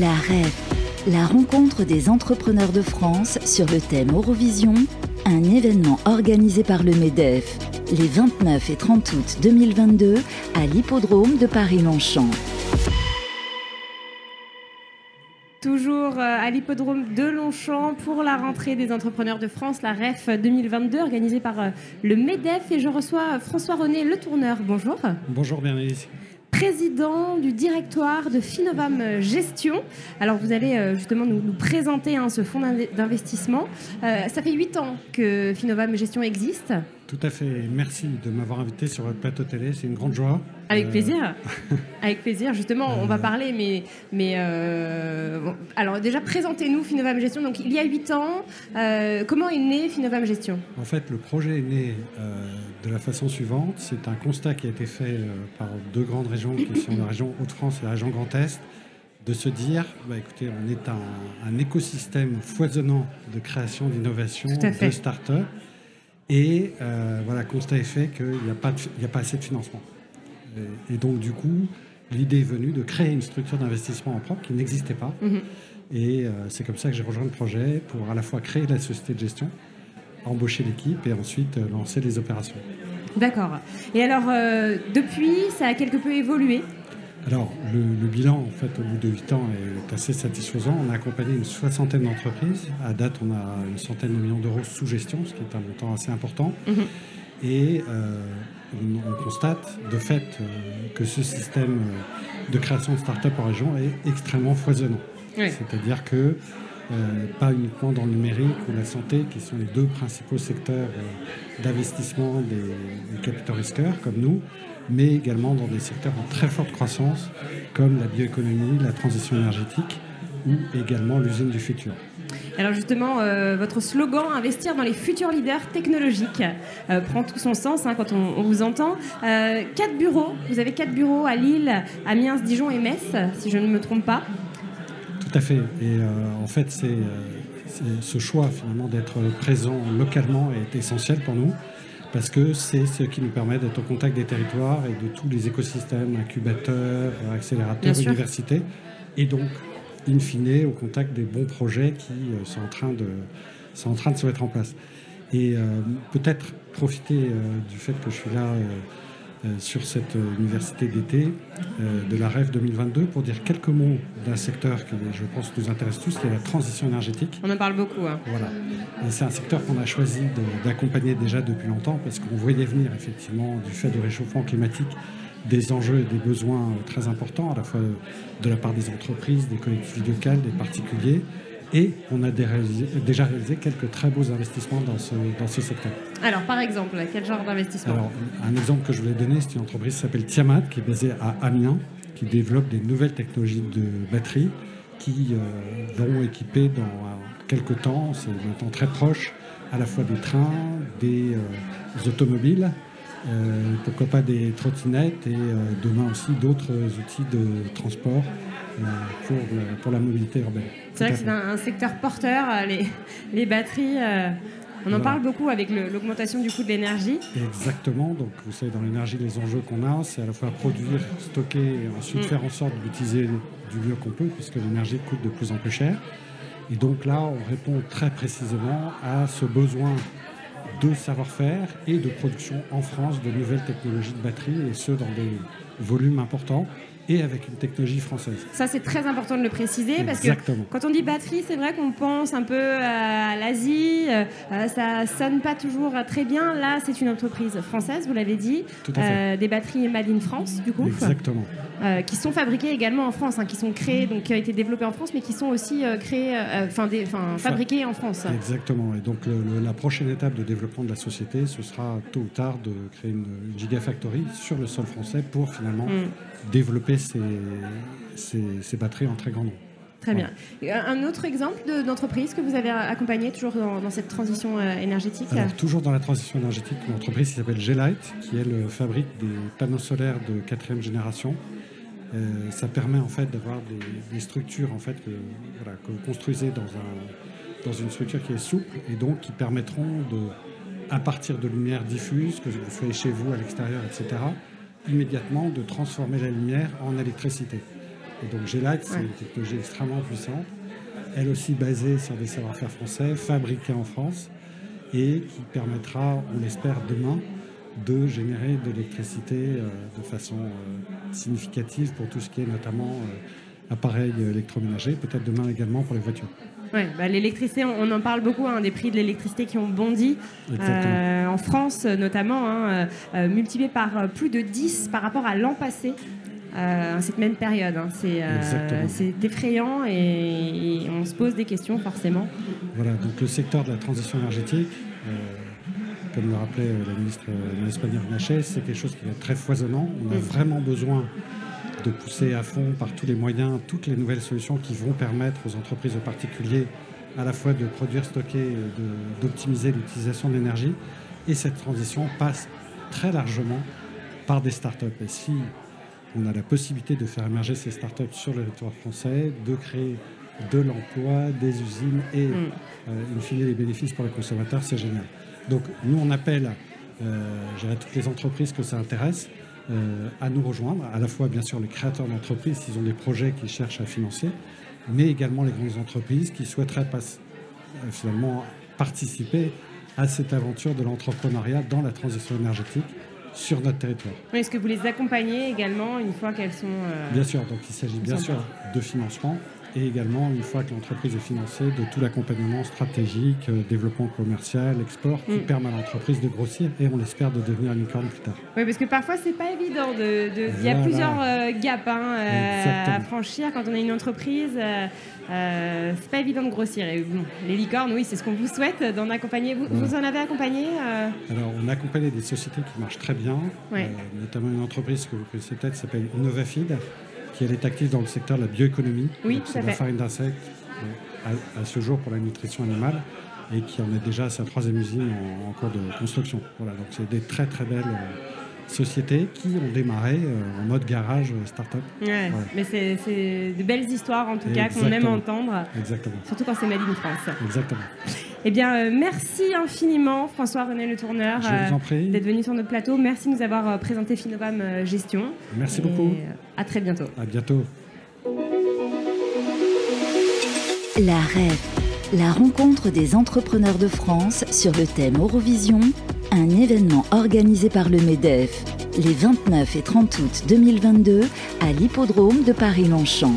La REF, la rencontre des entrepreneurs de France sur le thème Eurovision, un événement organisé par le MEDEF les 29 et 30 août 2022 à l'hippodrome de Paris-Longchamp. Toujours euh, à l'hippodrome de Longchamp pour la rentrée des entrepreneurs de France, la REF 2022, organisée par euh, le MEDEF. Et je reçois François-René Le Tourneur. Bonjour. Bonjour Bernadette président du directoire de Finovam Gestion. Alors vous allez euh, justement nous, présenter hein, ce fonds d'investissement. ça fait huit ans que Finovam Gestion existe. Tout à fait. Merci de m'avoir invité sur votre plateau télé. C'est une grande joie. Avec euh, plaisir. Avec plaisir. Justement, on va euh. parler, mais, mais euh, alors déjà, présentez-nous Finovam Gestion. Donc, il y a 8 ans, comment est né Finovam Gestion? En fait, le projet est né de la façon suivante. C'est un constat qui a été fait par deux grandes régions, qui sont la région Hauts-de-France et la région Grand Est, de se dire, bah, écoutez, on est un, un écosystème foisonnant de création, d'innovation, de start-up et euh, voilà, constat est fait qu'il n'y a, pas a pas assez de financement. Et, donc, du coup, l'idée est venue de créer une structure d'investissement en propre qui n'existait pas. Mhm. Et euh, c'est comme ça que j'ai rejoint le projet pour à la fois créer la société de gestion, embaucher l'équipe et ensuite euh, lancer les opérations. D'accord. Et alors, depuis, ça a quelque peu évolué? Alors, le, bilan, en fait, au bout de 8 ans, est assez satisfaisant. On a accompagné une soixantaine d'entreprises. À date, on a une centaine de millions d'euros sous gestion, ce qui est un montant assez important. Mhm. Et euh, on, constate de fait euh, que ce système de création de start-up en région est extrêmement foisonnant. C'est-à-dire que euh, pas uniquement dans le numérique ou la santé, qui sont les deux principaux secteurs d'investissement des, des capitaux risqueurs comme nous, mais également dans des secteurs en très forte croissance, comme la bioéconomie, la transition énergétique ou également l'usine du futur. Alors justement, euh, votre slogan investir dans les futurs leaders technologiques euh, prend tout son sens hein, quand on, vous entend. Euh, quatre bureaux, vous avez quatre bureaux à Lille, Amiens, Dijon et Metz, si je ne me trompe pas. Tout à fait. Et en fait, c'est ce choix finalement d'être présent localement est essentiel pour nous parce que c'est ce qui nous permet d'être au contact des territoires et de tous les écosystèmes, incubateurs, accélérateurs, universités, et donc, in fine, au contact des bons projets qui euh, sont, en train de, sont en train de se mettre en place. Et euh, peut-être profiter euh, du fait que je suis là euh, sur cette euh, université d'été euh, de la REF 2022 pour dire quelques mots d'un secteur qui, je pense, nous intéresse tous, qui est la transition énergétique. On en parle beaucoup. Hein. Voilà. Et c'est un secteur qu'on a choisi d'accompagner déjà depuis longtemps parce qu'on voyait venir, effectivement, du fait du réchauffement climatique, des enjeux et des besoins très importants, à la fois de la part des entreprises, des collectivités locales, des particuliers, et on a déjà réalisé quelques très beaux investissements dans ce, dans ce secteur. Alors, par exemple, quel genre d'investissement? Alors, un exemple que je voulais donner, c'est une entreprise qui s'appelle Tiamat, qui est basée à Amiens, qui développe des nouvelles technologies de batterie qui euh, vont équiper dans quelques temps, c'est maintenant très proche, à la fois des trains, des, euh, automobiles, euh, pourquoi pas des trottinettes et demain aussi d'autres outils de transport pour, pour la mobilité urbaine. C'est vrai que c'est un, secteur porteur, euh, les, les batteries. Euh, on en parle beaucoup avec l'augmentation du coût de l'énergie. Exactement. Donc, vous savez, dans l'énergie, les enjeux qu'on a, c'est à la fois produire, stocker et ensuite mm. faire en sorte d'utiliser du mieux qu'on peut, puisque l'énergie coûte de plus en plus cher. Et donc là, on répond très précisément à ce besoin de savoir-faire et de production en France de nouvelles technologies de batterie, et ce, dans des volumes importants et avec une technologie française. Ça, c'est très important de le préciser parce que quand on dit batterie, c'est vrai qu'on pense un peu à l'Asie, euh, ça sonne pas toujours très bien. Là, c'est une entreprise française, vous l'avez dit, euh, des batteries made in France, du coup. Exactement. Euh, qui sont fabriquées également en France, hein, qui sont créées, donc qui ont été développées en France, mais qui sont aussi créées, enfin, fabriquées en France. Exactement. Et donc, la prochaine étape de développement de la société, ce sera tôt ou tard de créer une, gigafactory sur le sol français pour finalement mm. développer ces, batteries en très grand nombre. Très bien. Un autre exemple d'entreprise que vous avez accompagné toujours dans, cette transition euh, énergétique Toujours dans la transition énergétique, une entreprise qui s'appelle G-Light, qui elle fabrique des panneaux solaires de quatrième génération. Euh, ça permet en fait d'avoir des, structures en fait que, vous construisez dans, un, dans une structure qui est souple et donc qui permettront de, à partir de lumière diffuse, que vous soyez chez vous, à l'extérieur, etc., immédiatement de transformer la lumière en électricité. Et donc GELAC, c'est une technologie extrêmement puissante, elle aussi basée sur des savoir-faire français, fabriqués en France, et qui permettra, on l'espère, demain, de générer de l'électricité euh, de façon euh, significative pour tout ce qui est notamment euh, appareils électroménagers, peut-être demain également pour les voitures. Ouais, bah, l'électricité, on, en parle beaucoup, hein, des prix de l'électricité qui ont bondi en France notamment, hein, multiplié par plus de 10 par rapport à l'an passé. à cette même période. Hein. C'est effrayant et, on se pose des questions forcément. Voilà, donc le secteur de la transition énergétique, comme le rappelait euh, la ministre, espagnole euh, Nachet, c'est quelque chose qui est très foisonnant. On a vraiment besoin de pousser à fond par tous les moyens toutes les nouvelles solutions qui vont permettre aux entreprises, aux particuliers, à la fois de produire, stocker, d'optimiser l'utilisation de l'énergie. Et cette transition passe très largement par des startups. Et si on a la possibilité de faire émerger ces startups sur le territoire français, de créer de l'emploi, des usines et, mm. euh, in fine, les bénéfices pour les consommateurs, c'est génial. Donc nous, on appelle euh, toutes les entreprises que ça intéresse euh, à nous rejoindre, à la fois bien sûr les créateurs d'entreprises s'ils ont des projets qu'ils cherchent à financer, mais également les grandes entreprises qui souhaiteraient euh, finalement participer à cette aventure de l'entrepreneuriat dans la transition énergétique sur notre territoire. Est-ce que vous les accompagnez également une fois qu'elles sont... bien sûr, donc il s'agit bien sûr de financement et également, une fois que l'entreprise est financée, de tout l'accompagnement stratégique, euh, développement commercial, export, qui mm. permet à l'entreprise de grossir et on l'espère de devenir licorne plus tard. Oui, parce que parfois, c'est pas évident. De, Il y a plusieurs euh, gaps hein, euh, à franchir quand on a une entreprise. C'est pas évident de grossir. Et les licornes, oui, c'est ce qu'on vous souhaite d'en accompagner. Vous, vous en avez accompagné Alors, on a accompagné des sociétés qui marchent très bien, notamment une entreprise que vous connaissez peut-être, s'appelle Innovafeed qui elle est active dans le secteur de la bioéconomie. Oui, fait. La farine d'insectes euh, à, ce jour pour la nutrition animale et qui en est déjà à sa troisième usine en, cours de construction. Voilà, donc c'est des très très belles euh, sociétés qui ont démarré euh, en mode garage start-up. Ouais, Mais c'est de belles histoires en tout cas qu'on aime entendre. Exactement. Surtout quand c'est Made in France. Exactement. Eh bien, euh, merci infiniment, François-René Le Tourneur, euh, d'être venu sur notre plateau. Merci de nous avoir euh, présenté Finovam Gestion. Merci beaucoup. À très bientôt. À bientôt. La REF, la rencontre des entrepreneurs de France sur le thème Eurovision, un événement organisé par le MEDEF les 29 et 30 août 2022 à l'hippodrome de Paris-Longchamp.